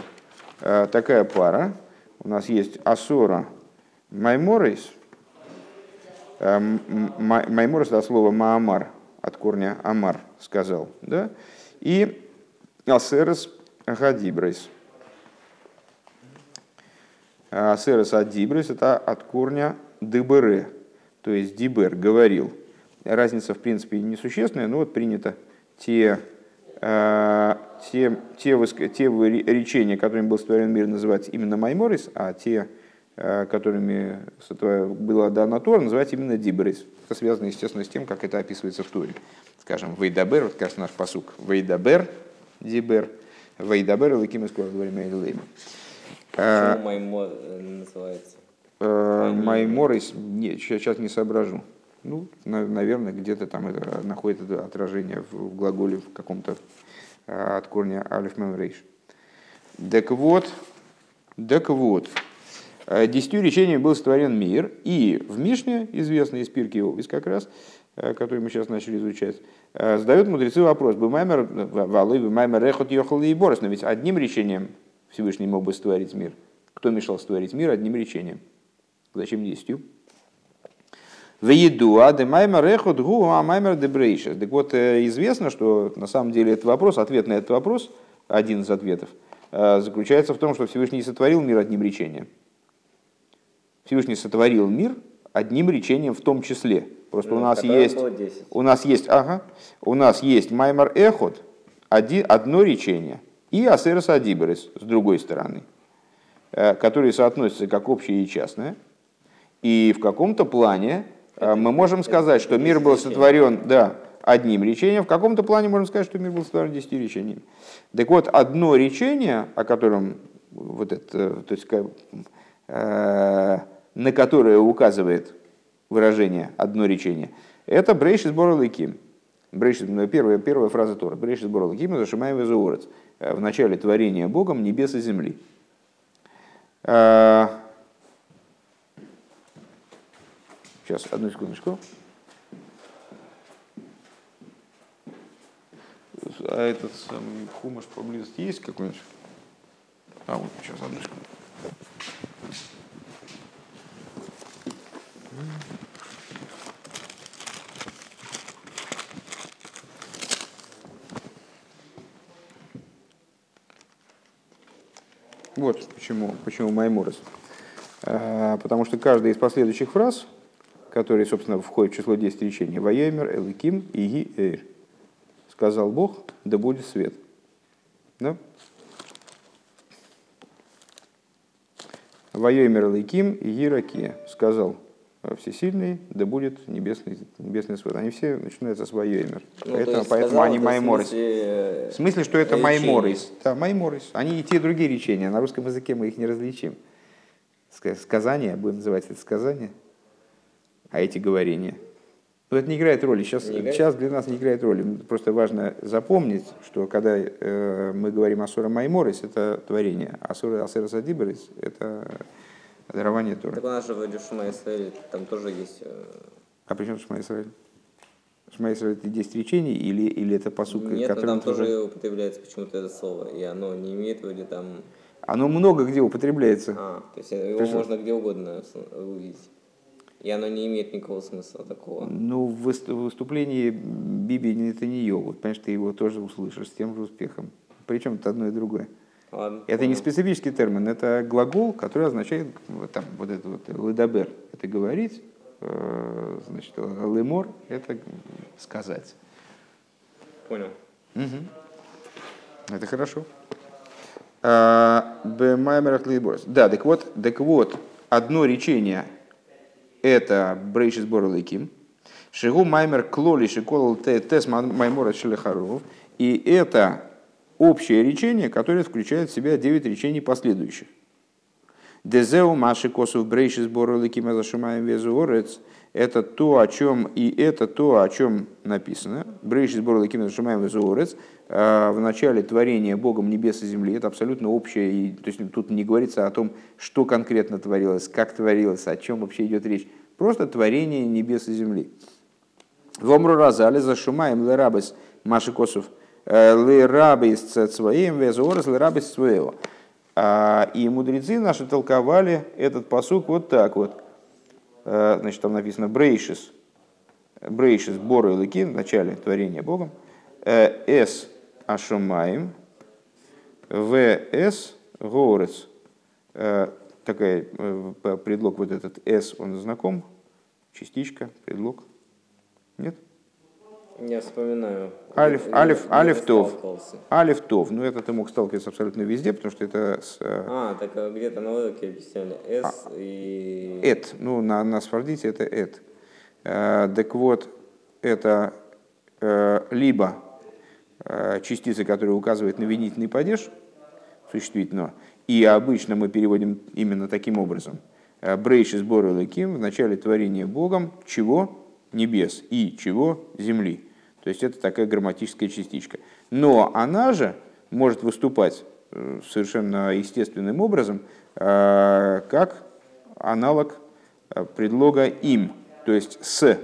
а, такая пара, у нас есть Асора מאמרות. מאמרות это слово מאמר, от корня אמר сказал. Да? И עשרת הדברות. עשרת הדברות это от корня דבר, то есть דיבר говорил. Разница, в принципе, несущественная, но вот принято те Э, те, те, те речения, которыми был сотворен мир, называть именно מאמרות, а те, э, которыми была дана Тора, называть именно Дибрис. Это связано, естественно, с тем, как это описывается в Торе. Скажем, Вейдабер, вот как наш посук, Вейдабер, Дибер, Вейдабер, Лаким из во время Эйлейма. Почему Маймор э, называется? Майморис, нет, сейчас не соображу. Ну, наверное, где-то там это находит это отражение в глаголе в каком-то а, от корня алиф рейш. Так вот, так вот, а, десятью речениями был сотворен мир, и в Мишне, известный из Пирки Овис как раз, который мы сейчас начали изучать, задают мудрецы вопрос, «Бымаймер валы, бымаймер рехот йохал и борос», но ведь одним речением Всевышний мог бы створить мир. Кто мешал створить мир одним речением? Зачем десятью? В еду, а де маймер эхот гу, а маймер де брейшес. Так вот, э, известно, что на самом деле этот вопрос, ответ на этот вопрос, один из ответов, э, заключается в том, что Всевышний сотворил мир одним речением. Всевышний сотворил мир одним речением в том числе. Просто ну, у нас есть, у нас есть, ага, у нас есть маймер эхот, один, одно речение, и асерас адиберес с другой стороны, э, которые соотносятся как общее и частное. И в каком-то плане мы можем сказать, что мир был сотворен да, одним речением, в каком-то плане можем сказать, что мир был сотворен десятью речениями. Так вот, одно речение, о котором вот это, то есть, э, на которое указывает выражение одно речение, это брейши сбора лыким. Ну, первая, первая фраза Тора. Брейши сбора лыким, зашимаем из В начале творения Богом небес и земли. Э, Сейчас, одну секундочку. А этот самый хумаш поблизости есть какой-нибудь? А, вот сейчас, одну секунду. Вот почему, почему Майморис. А, потому что каждая из последующих фраз который, собственно, входит в число 10 речений. Ваемер, Эликим, Иги, Эйр. Сказал Бог, да будет свет. Да? Ваемер, Эликим, Иги, Ракия. Сказал Всесильный, да будет небесный, небесный свет. Они все начинаются с Ваемер. Ну, поэтому поэтому они Майморис. В смысле, в смысле, что это Майморис. Да, Майморис. Они и те, и другие речения. На русском языке мы их не различим. Сказание, будем называть это сказание – а эти говорения. Но это не играет роли. Сейчас, сейчас для нас не играет роли. Просто важно запомнить, что когда э, мы говорим о Сура Майморис, это творение, а Сура Асера Садиберис – это дарование Тора. Так у нас же в Шма Исраиль там тоже есть… Э... А при чем Шма Исраиль? Шма Исраиль это 10 речений или, или это посука? Нет, но там тоже... тоже употребляется почему-то это слово, и оно не имеет вроде там… Оно много где употребляется. А, то есть его Причем... можно где угодно увидеть. И оно не имеет никакого смысла такого. Ну, в выступлении Биби вот, понимаешь, ты его тоже услышишь с тем же успехом. Причем это одно и другое. Ладно, Это не понял. специфический термин, это глагол, который означает там, вот это вот ледабер, это говорить, э, значит, лемор – это сказать. Понял. Мгм. Это хорошо. А, Бемаймерах. Да, так вот, так вот, одно речение – это брейшис борлыким. Шигу маймер клоли шикол тес маймора шелехаров. И это общее речение, которое включает в себя девять речений последующих. Дезеу маши косов брейшис борлыким зашумаем везуорец. Это то, о чем и это то, о чем написано. Брейшис борлыким зашумаем везуорец. В начале творения Богом небес и земли. Это абсолютно общее. И, то есть тут не говорится о том, что конкретно творилось, как творилось, о чем вообще идет речь. Просто творение небес и земли. Вомру разали зашумаем лерабес маши косов лерабес своим везуорец лерабес. А, И мудрецы наши толковали этот посук вот так вот. Э, Значит, там написано брейшис, брейшис боры лыки в начале творения Богом. Э, С ашумаем, В С горец. Э, Такая предлог вот этот С, он знаком? Частичка, предлог? Нет? Я вспоминаю. Алиф, Я- алиф, я алиф тов. Алиф Тов. Ну, это ты мог сталкиваться абсолютно везде, потому что это с, э, А, так а где-то на лодке объясняли. С и... эт. Ну, на, на сфардите это эт. Э, Так вот, это э, либо э, частица, которая указывает на винительный падеж, существительного, и обычно мы переводим именно таким образом. Э, Брейши сборы лыким в начале творения Богом чего? Небес и чего? Земли. То есть это такая грамматическая частичка. Но она же может выступать э, совершенно естественным образом, э, как аналог э, предлога им, то есть с,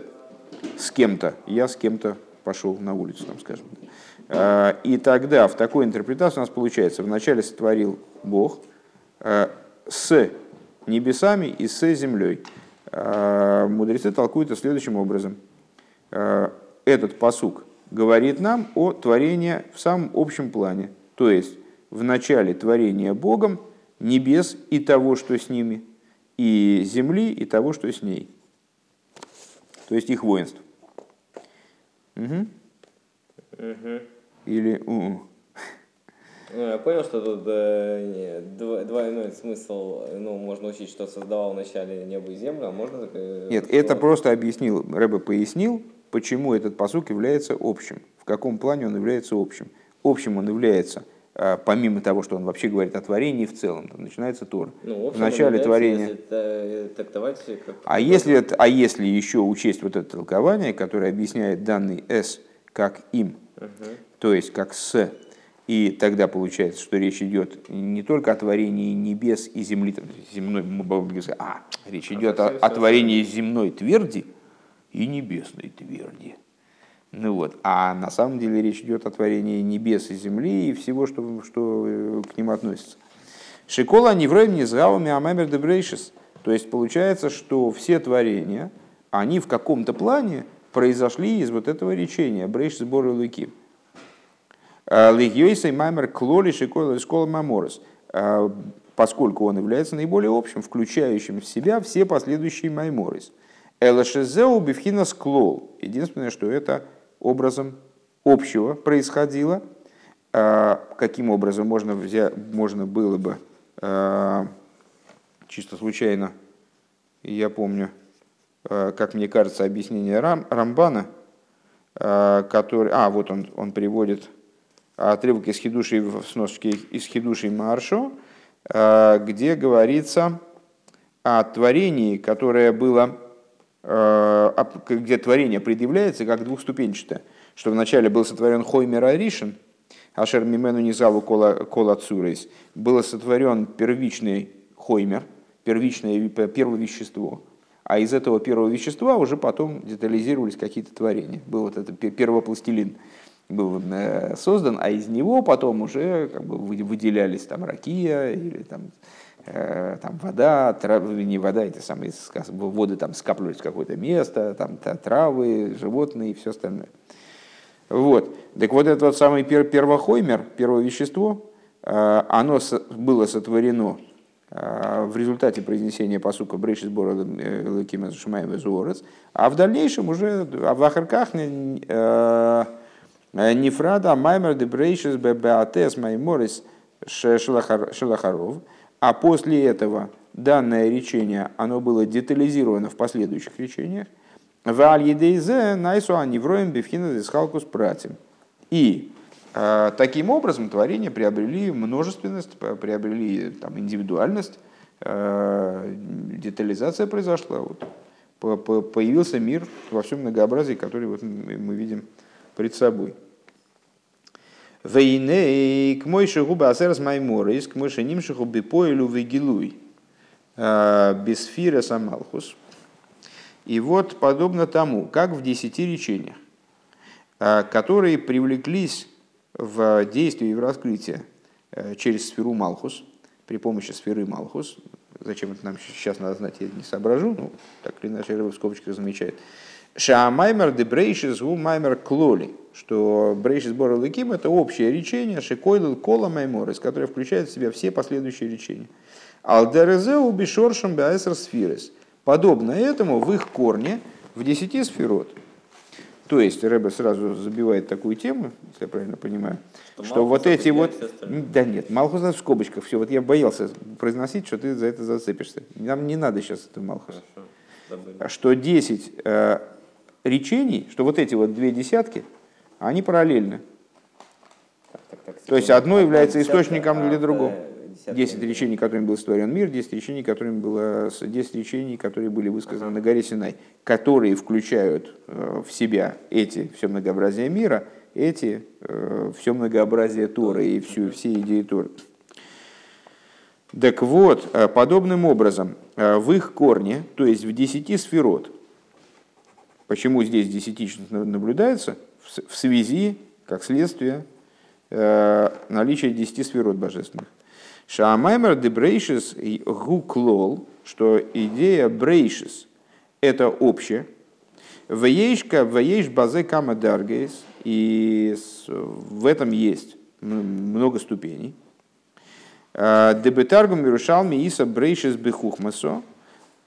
с кем-то. Я с кем-то пошел на улицу, там, скажем. И тогда в такой интерпретации у нас получается, вначале сотворил Бог с небесами и с землей. Э, Мудрецы толкуют это следующим образом. Э, Этот посук говорит нам о творении в самом общем плане. То есть в начале творения Богом небес и того, что с ними, и земли и того, что с ней. То есть их воинств. Мгм. Мгм. Или у Ну, я понял, что тут э, дво- двойной смысл, ну, можно учить, что создавал вначале небо и землю, а можно... э, Нет, что- это просто объяснил, Рэбе пояснил, почему этот посук является общим, в каком плане он является общим. Общим он является, а, помимо того, что он вообще говорит о творении в целом, там начинается Тор. Ну, в в начале творения. Если та- э, трактовать как... А если, а если еще учесть вот это толкование, которое объясняет данный «с» как «им», Мгм. то есть как «с», и тогда получается, что речь идет не только о творении небес и земли, там, земной, а, речь идет о, о творении земной тверди и небесной тверди. Ну вот. А на самом деле речь идет о творении небес и земли и всего, что, что э, к ним относится. Шикола невроем не згавами амамер дебрейшис. То есть получается, что все творения, они в каком-то плане произошли из вот этого речения брейшис сбора луки. Легиойсей маймер клоли шикола школа маморес. Э, Поскольку он является наиболее общим, включающим в себя все последующие майморес. Элашезеу бифхина склол. Единственное, что это образом общего происходило. Э, Каким образом можно, взять, можно было бы э, чисто случайно, я помню, э, как мне кажется, объяснение Рам, Рамбана, э, который, а, вот он, он приводит отрывок из Хидуши в сноске из Хидуши Маршо, э, где говорится о творении, которое было, э, где творение предъявляется как двухступенчатое, что вначале был сотворен Хоймер Аришин, Ашер Мимену Низаву Кола, Цурейс, было сотворен первичный Хоймер, первичное ви- первое вещество, а из этого первого вещества уже потом детализировались какие-то творения. Был вот этот пе- первопластилин был э, создан, а из него потом уже как бы вы- выделялись там ракия или там, э, там вода, трав- не вода, эти самые воды там скапливались в какое-то место, там та- травы, животные и все остальное. Вот. Так вот, это вот самый пер- первохоймер, первое вещество, оно было сотворено в результате произнесения посука Брейши сбора Лакима Шумаем Зуорец, а в дальнейшем уже в Ахарках Нефрада Маймер де Брейшис Беатес Майморис Шелахаров, а после этого данное речение, оно было детализировано в последующих речениях. И э, таким образом творения приобрели множественность, приобрели там, индивидуальность, э, детализация произошла. Вот. По, по, появился мир во всем многообразии, который вот мы видим пред собой. Вейней к мойши губа асерас майморис, к мойши нимшиху бипоилу вегилуй. Э, Бесфира самалхус. И вот подобно тому, как в десяти речениях, э, которые привлеклись в действие и в раскрытие э, через сферу Малхус, при помощи сферы Малхус, зачем это нам сейчас надо знать, я не соображу, ну, так или иначе, в скобочках замечает. Шаамаймер де брейшис гу маймер клоли, что брейшис бора лыким это общее речение шикойлил кола майморис, которое включает в себя все последующие речения. Алдерезеу бишоршем беайсер сфирес. Подобно этому в их корне в десяти сферот. То есть Рэбе сразу забивает такую тему, если я правильно понимаю, что, что вот эти вот... Да нет, Малхус в скобочках. Все, вот я боялся произносить, что ты за это зацепишься. Нам не надо сейчас это Малхус. Что 10 э, речений, что вот эти вот две десятки, они параллельны. Так, так, так, То есть одно является источником для а, другого. 10 речений, которыми был створен мир, 10 речений, которыми было, 10 речений, которые были высказаны ага. на горе Синай, которые включают э, в себя эти все многообразие мира, эти э, все многообразие Торы и всю, все идеи Торы. Так вот, э, подобным образом, в их корне, то есть в десяти сферот, почему здесь десятичность наблюдается, в связи, как следствие, наличия десяти сферот божественных. Шаамаймер де гуклол, что идея брейшис – это общее. Веешка, вееш базе кама даргейс, и в этом есть много ступеней. А, Дебетаргум Мирушалми Иса Брейшис Бехухмасо,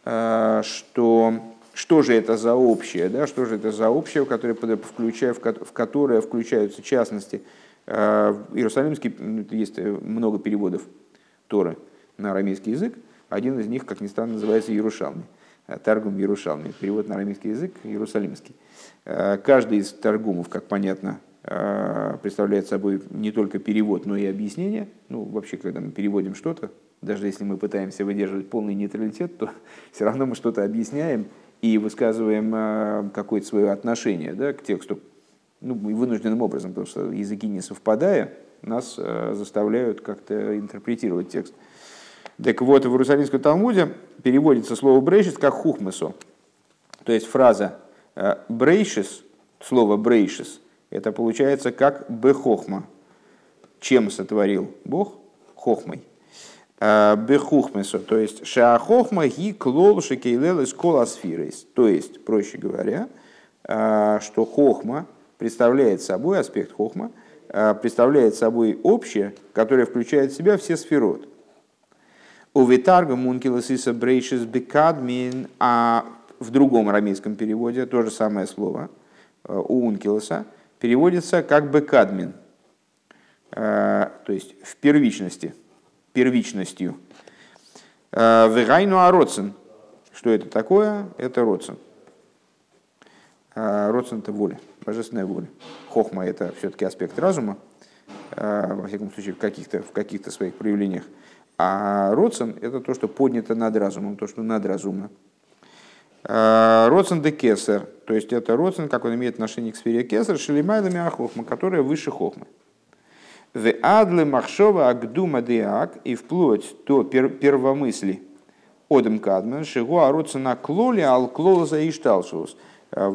а, что что же это за общее, да, что же это за общее, в которое, включая, в которое включаются частности. А, Иерусалимский, есть много переводов Торы на арамейский язык. Один из них, как ни странно, называется Ярушалми. Э, Таргум Ярушалми. Перевод на арамейский язык Иерусалимский. Э, каждый из таргумов, как понятно, э, представляет собой не только перевод, но и объяснение. Ну, вообще, когда мы переводим что-то, даже если мы пытаемся выдерживать полный нейтралитет, то все равно мы что-то объясняем и высказываем какое-то свое отношение да, к тексту ну, вынужденным образом, потому что языки не совпадая, нас э, заставляют как-то интерпретировать текст. Так вот, в Иерусалимском Талмуде переводится слово «брейшис» как «хухмесо». То есть фраза э, «брейшис», слово «брейшис», это получается как «бехохма». Чем сотворил Бог? Хохмой. Бехухмесо, то есть шаахохма ги клол шекейлел из коласфирейс. То есть, проще говоря, что хохма представляет собой, аспект хохма – Э, представляет собой общее, которое включает в себя все сферот. У Витарга Мункилосиса Брейшис Бекадмин, а в другом арамейском переводе то же самое слово э, у Ункилоса переводится как Бекадмин, то есть в первичности, первичностью. Вегайну Ароцин. Что это такое? Это Роцин. Роцин – это воля божественная воля. Хохма – это все-таки аспект разума, э, во всяком случае, в каких-то, в каких-то своих проявлениях. А родсен – это то, что поднято над разумом, то, что надразумно. Родсен де кесер, то есть это родсен, как он имеет отношение к сфере кесер, шелимайлами ахохма, которая выше хохмы. В адле махшова агдума деак, и вплоть до первомысли одем кадмен, шигу ароцена клоли ал клолоза и шталшус – а,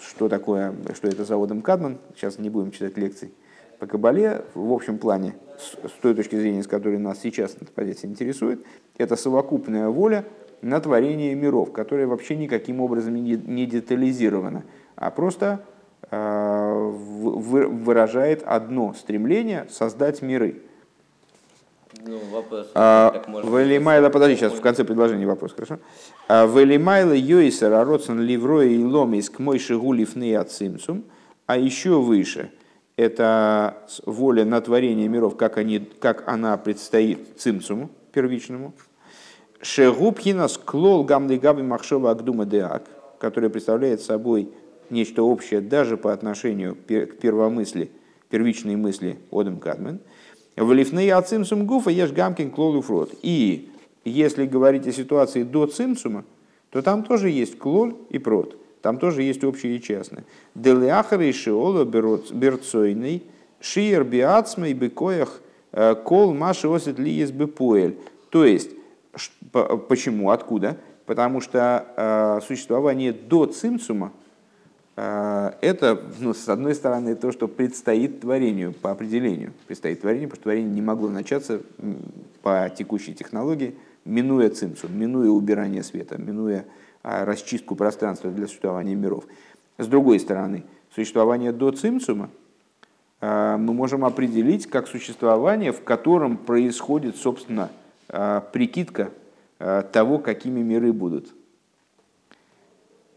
что такое, что это за Одам Кадман, сейчас не будем читать лекций по Кабале, в общем плане, с той точки зрения, с которой нас сейчас эта позиция интересует, это совокупная воля на творение миров, которая вообще никаким образом не детализирована, а просто выражает одно стремление создать миры, Ну, вопрос. А, сказать, подожди, сейчас в конце предложения вопрос, хорошо? А, Велимайла Йойсер, Ароцен Ливрой и Ломис к мой шигулив цимцум, а еще выше, это воля на творение миров, как, они, как она предстоит цимцуму первичному. Шегубхина склол гамды габи махшова агдума деак, который представляет собой нечто общее даже по отношению к первомысли, первичной мысли Одем Кадмен. В лифней от цимсум гуфа ешь гамкин клол фрод. И если говорить о ситуации до цимсума, то там тоже есть клоль и прот. Там тоже есть общее и частное. Делиахар и шиола берцойный, шиер биацма и бекоях э, кол маши осет ли есть бепоэль. То есть, почему, откуда? Потому что э, существование до цимсума это, ну, с одной стороны, то, что предстоит творению по определению. Предстоит творению, потому что творение не могло начаться по текущей технологии, минуя цимсум, минуя убирание света, минуя а, расчистку пространства для существования миров. С другой стороны, существование до цимсума а, мы можем определить как существование, в котором происходит, собственно, а, прикидка а, того, какими миры будут.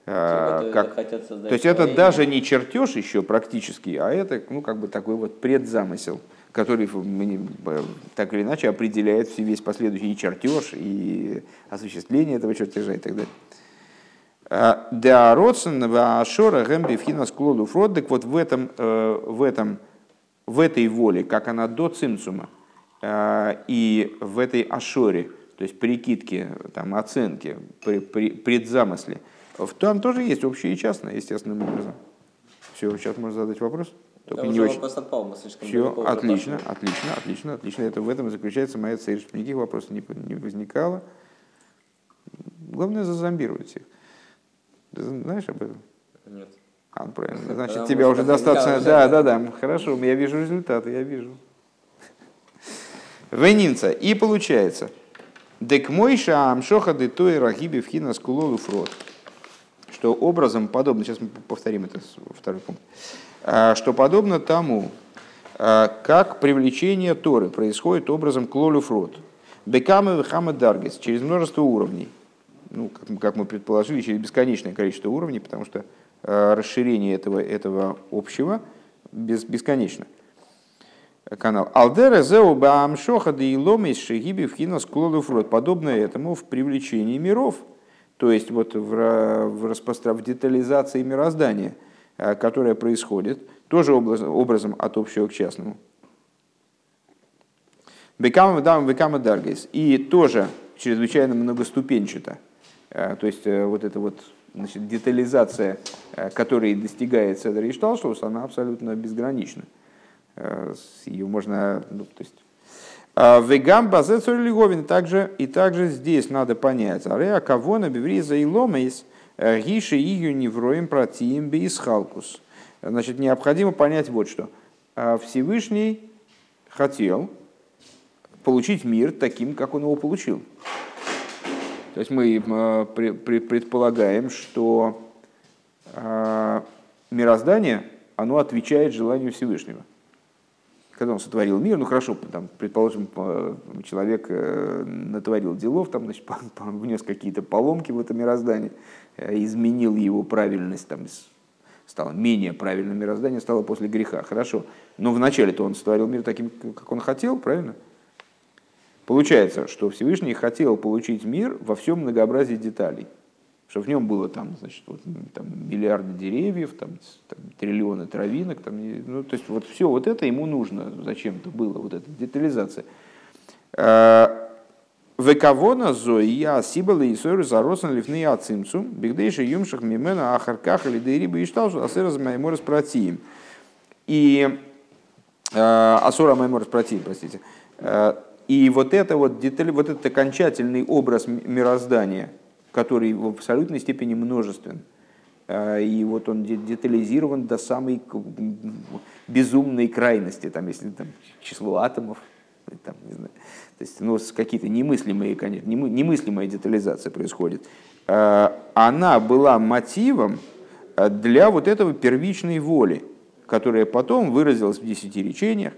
А, Типа, как- хотят создать то есть это даже не чертеж еще практически, а это ну, как бы такой вот предзамысел, который так или иначе определяет весь последующий и чертеж, и осуществление этого чертежа и так далее. А, Да, Родсен, Ашора, Гэмби, Фхина, Склоду, Фрод, так вот в этом, э, в этом, в этой воле, как она до цимцума, э, и в этой Ашоре, то есть прикидке, там, оценке, при- при- предзамысле, там тоже есть общее и частное, естественным образом. Все, сейчас можно задать вопрос. Только Да, не уже очень. отпал, мы слишком Все, отлично, пошли. отлично, отлично, отлично. Это в этом и заключается моя цель, чтобы никаких вопросов не, не возникало. Главное зазомбировать их. Ты знаешь об этом? Нет. А, ну, правильно. Значит, Потому тебя уже достаточно. Да, да, да. Хорошо, я вижу результаты, я вижу. Венинца. И получается. Дек мойша амшоха де той рагиби в хина скулолу фрод. Что образом подобно, сейчас мы повторим это второй пункт, А, что подобно тому, а, как привлечение Торы происходит образом клолю фрод. Бекамы вехама даргис, через множество уровней. Ну, как, мы- предположили, через бесконечное количество уровней, потому что а, расширение этого, этого общего без, бесконечно канал. Алдера зеу баамшоха да иломис шигиби в хинас фрод. Подобно этому в привлечении миров, то есть вот в, в, распостро- в детализации мироздания, э, которая происходит, тоже облаз- образом от общего к частному. Бекама дам бекама даргейс. И тоже чрезвычайно многоступенчато. Э, То есть э, вот эта вот значит, детализация, которой достигается Седер Ишталшус, она абсолютно безгранична. Ее можно, ну, то есть Вегам базецор лиговин также и также здесь надо понять. Ареа кого на бивриза и ломейс гиши ее невроем протиим бейсхалкус. Значит, необходимо понять вот что. А, Всевышний хотел получить мир таким, как он его получил. То есть мы э, предполагаем, что э, мироздание, оно отвечает желанию Всевышнего когда он сотворил мир, ну хорошо, там, предположим, человек э, натворил делов, там, значит, внес какие-то поломки в это мироздание, э, изменил его правильность, там, стало менее правильным мироздание, стало после греха, хорошо. Но вначале-то он сотворил мир таким, как он хотел, правильно? Получается, что Всевышний хотел получить мир во всем многообразии деталей, чтобы в нем было там, значит, вот, там, миллиарды деревьев, там, там, триллионы травинок, там, ну, то есть вот все вот это ему нужно зачем-то было, вот эта детализация. Э, Векавона зоия сибала и сойру заросан лифны ацимцу, бигдейши юмшах мимена ахарках или дейриба и шталжу, асыраз майморас протиим. И Асура Майморас против, простите. Э, И вот это вот деталь, вот этот окончательный образ мироздания, который в абсолютной степени множествен, э, и вот он де- детализирован до самой безумной крайности, там, если там число атомов, там, не знаю, то есть, ну, какие-то немыслимые, конечно, немы- немыслимая детализация происходит. Э, Она была мотивом э, для вот этого первичной воли, которая потом выразилась в десяти речениях,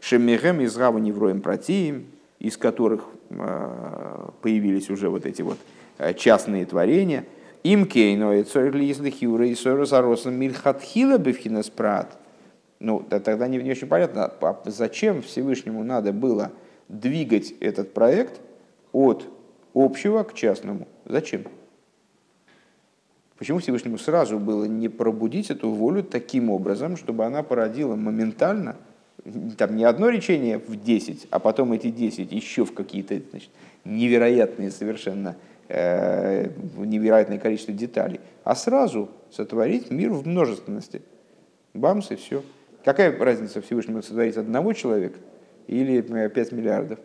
Шемихем из Гава Невроем Протием, из которых появились уже вот эти вот частные творения. Им кейно и цорли хиура и соросаросом мильхатхила бифхинеспрат. Ну, да, тогда не, не очень понятно, а зачем Всевышнему надо было двигать этот проект от общего к частному. Зачем? Почему Всевышнему сразу было не пробудить эту волю таким образом, чтобы она породила моментально, там не одно речение в 10, а потом эти 10 еще в какие-то значит, невероятные совершенно э, невероятное количество деталей, а сразу сотворить мир в множественности. Бамс и все. Какая разница Всевышнему сотворить одного человека или 5 миллиардов?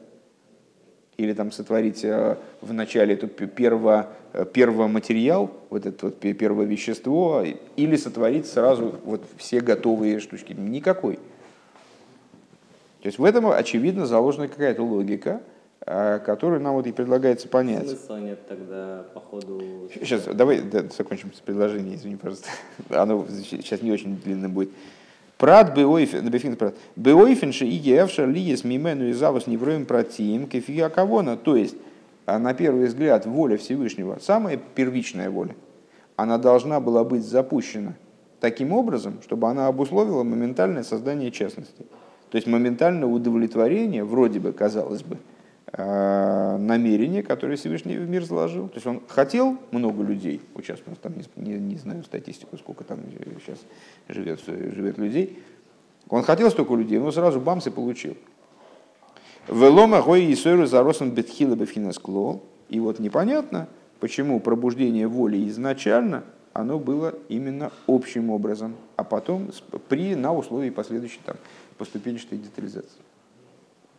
или там сотворить э, в начале эту перво, э, первоматериал, вот это вот первое вещество, или сотворить сразу вот все готовые штучки. Никакой. То есть в этом, очевидно, заложена какая-то логика, э, которую нам вот и предлагается понять. Смысла нет тогда, по ходу... Сейчас, давай да, закончим с предложением, извини, пожалуйста. Оно сейчас не очень длинно будет. Прат беойфен, прат. Беойфен ши и евша лиес мимену и завус невроем протим кефия кавона. То есть, а на первый взгляд, воля Всевышнего, самая первичная воля, она должна была быть запущена таким образом, чтобы она обусловила моментальное создание частности. То есть моментальное удовлетворение, вроде бы, казалось бы, Э, намерение, которое Всевышний в мир заложил. То есть он хотел много людей, сейчас там не, не, знаю статистику, сколько там сейчас живет, живет людей. Он хотел столько людей, но сразу бамс и получил. Велома гой и сойру заросом бетхила бефинаскло. И вот непонятно, почему пробуждение воли изначально оно было именно общим образом, а потом при, на условии последующей там, поступенчатой детализации.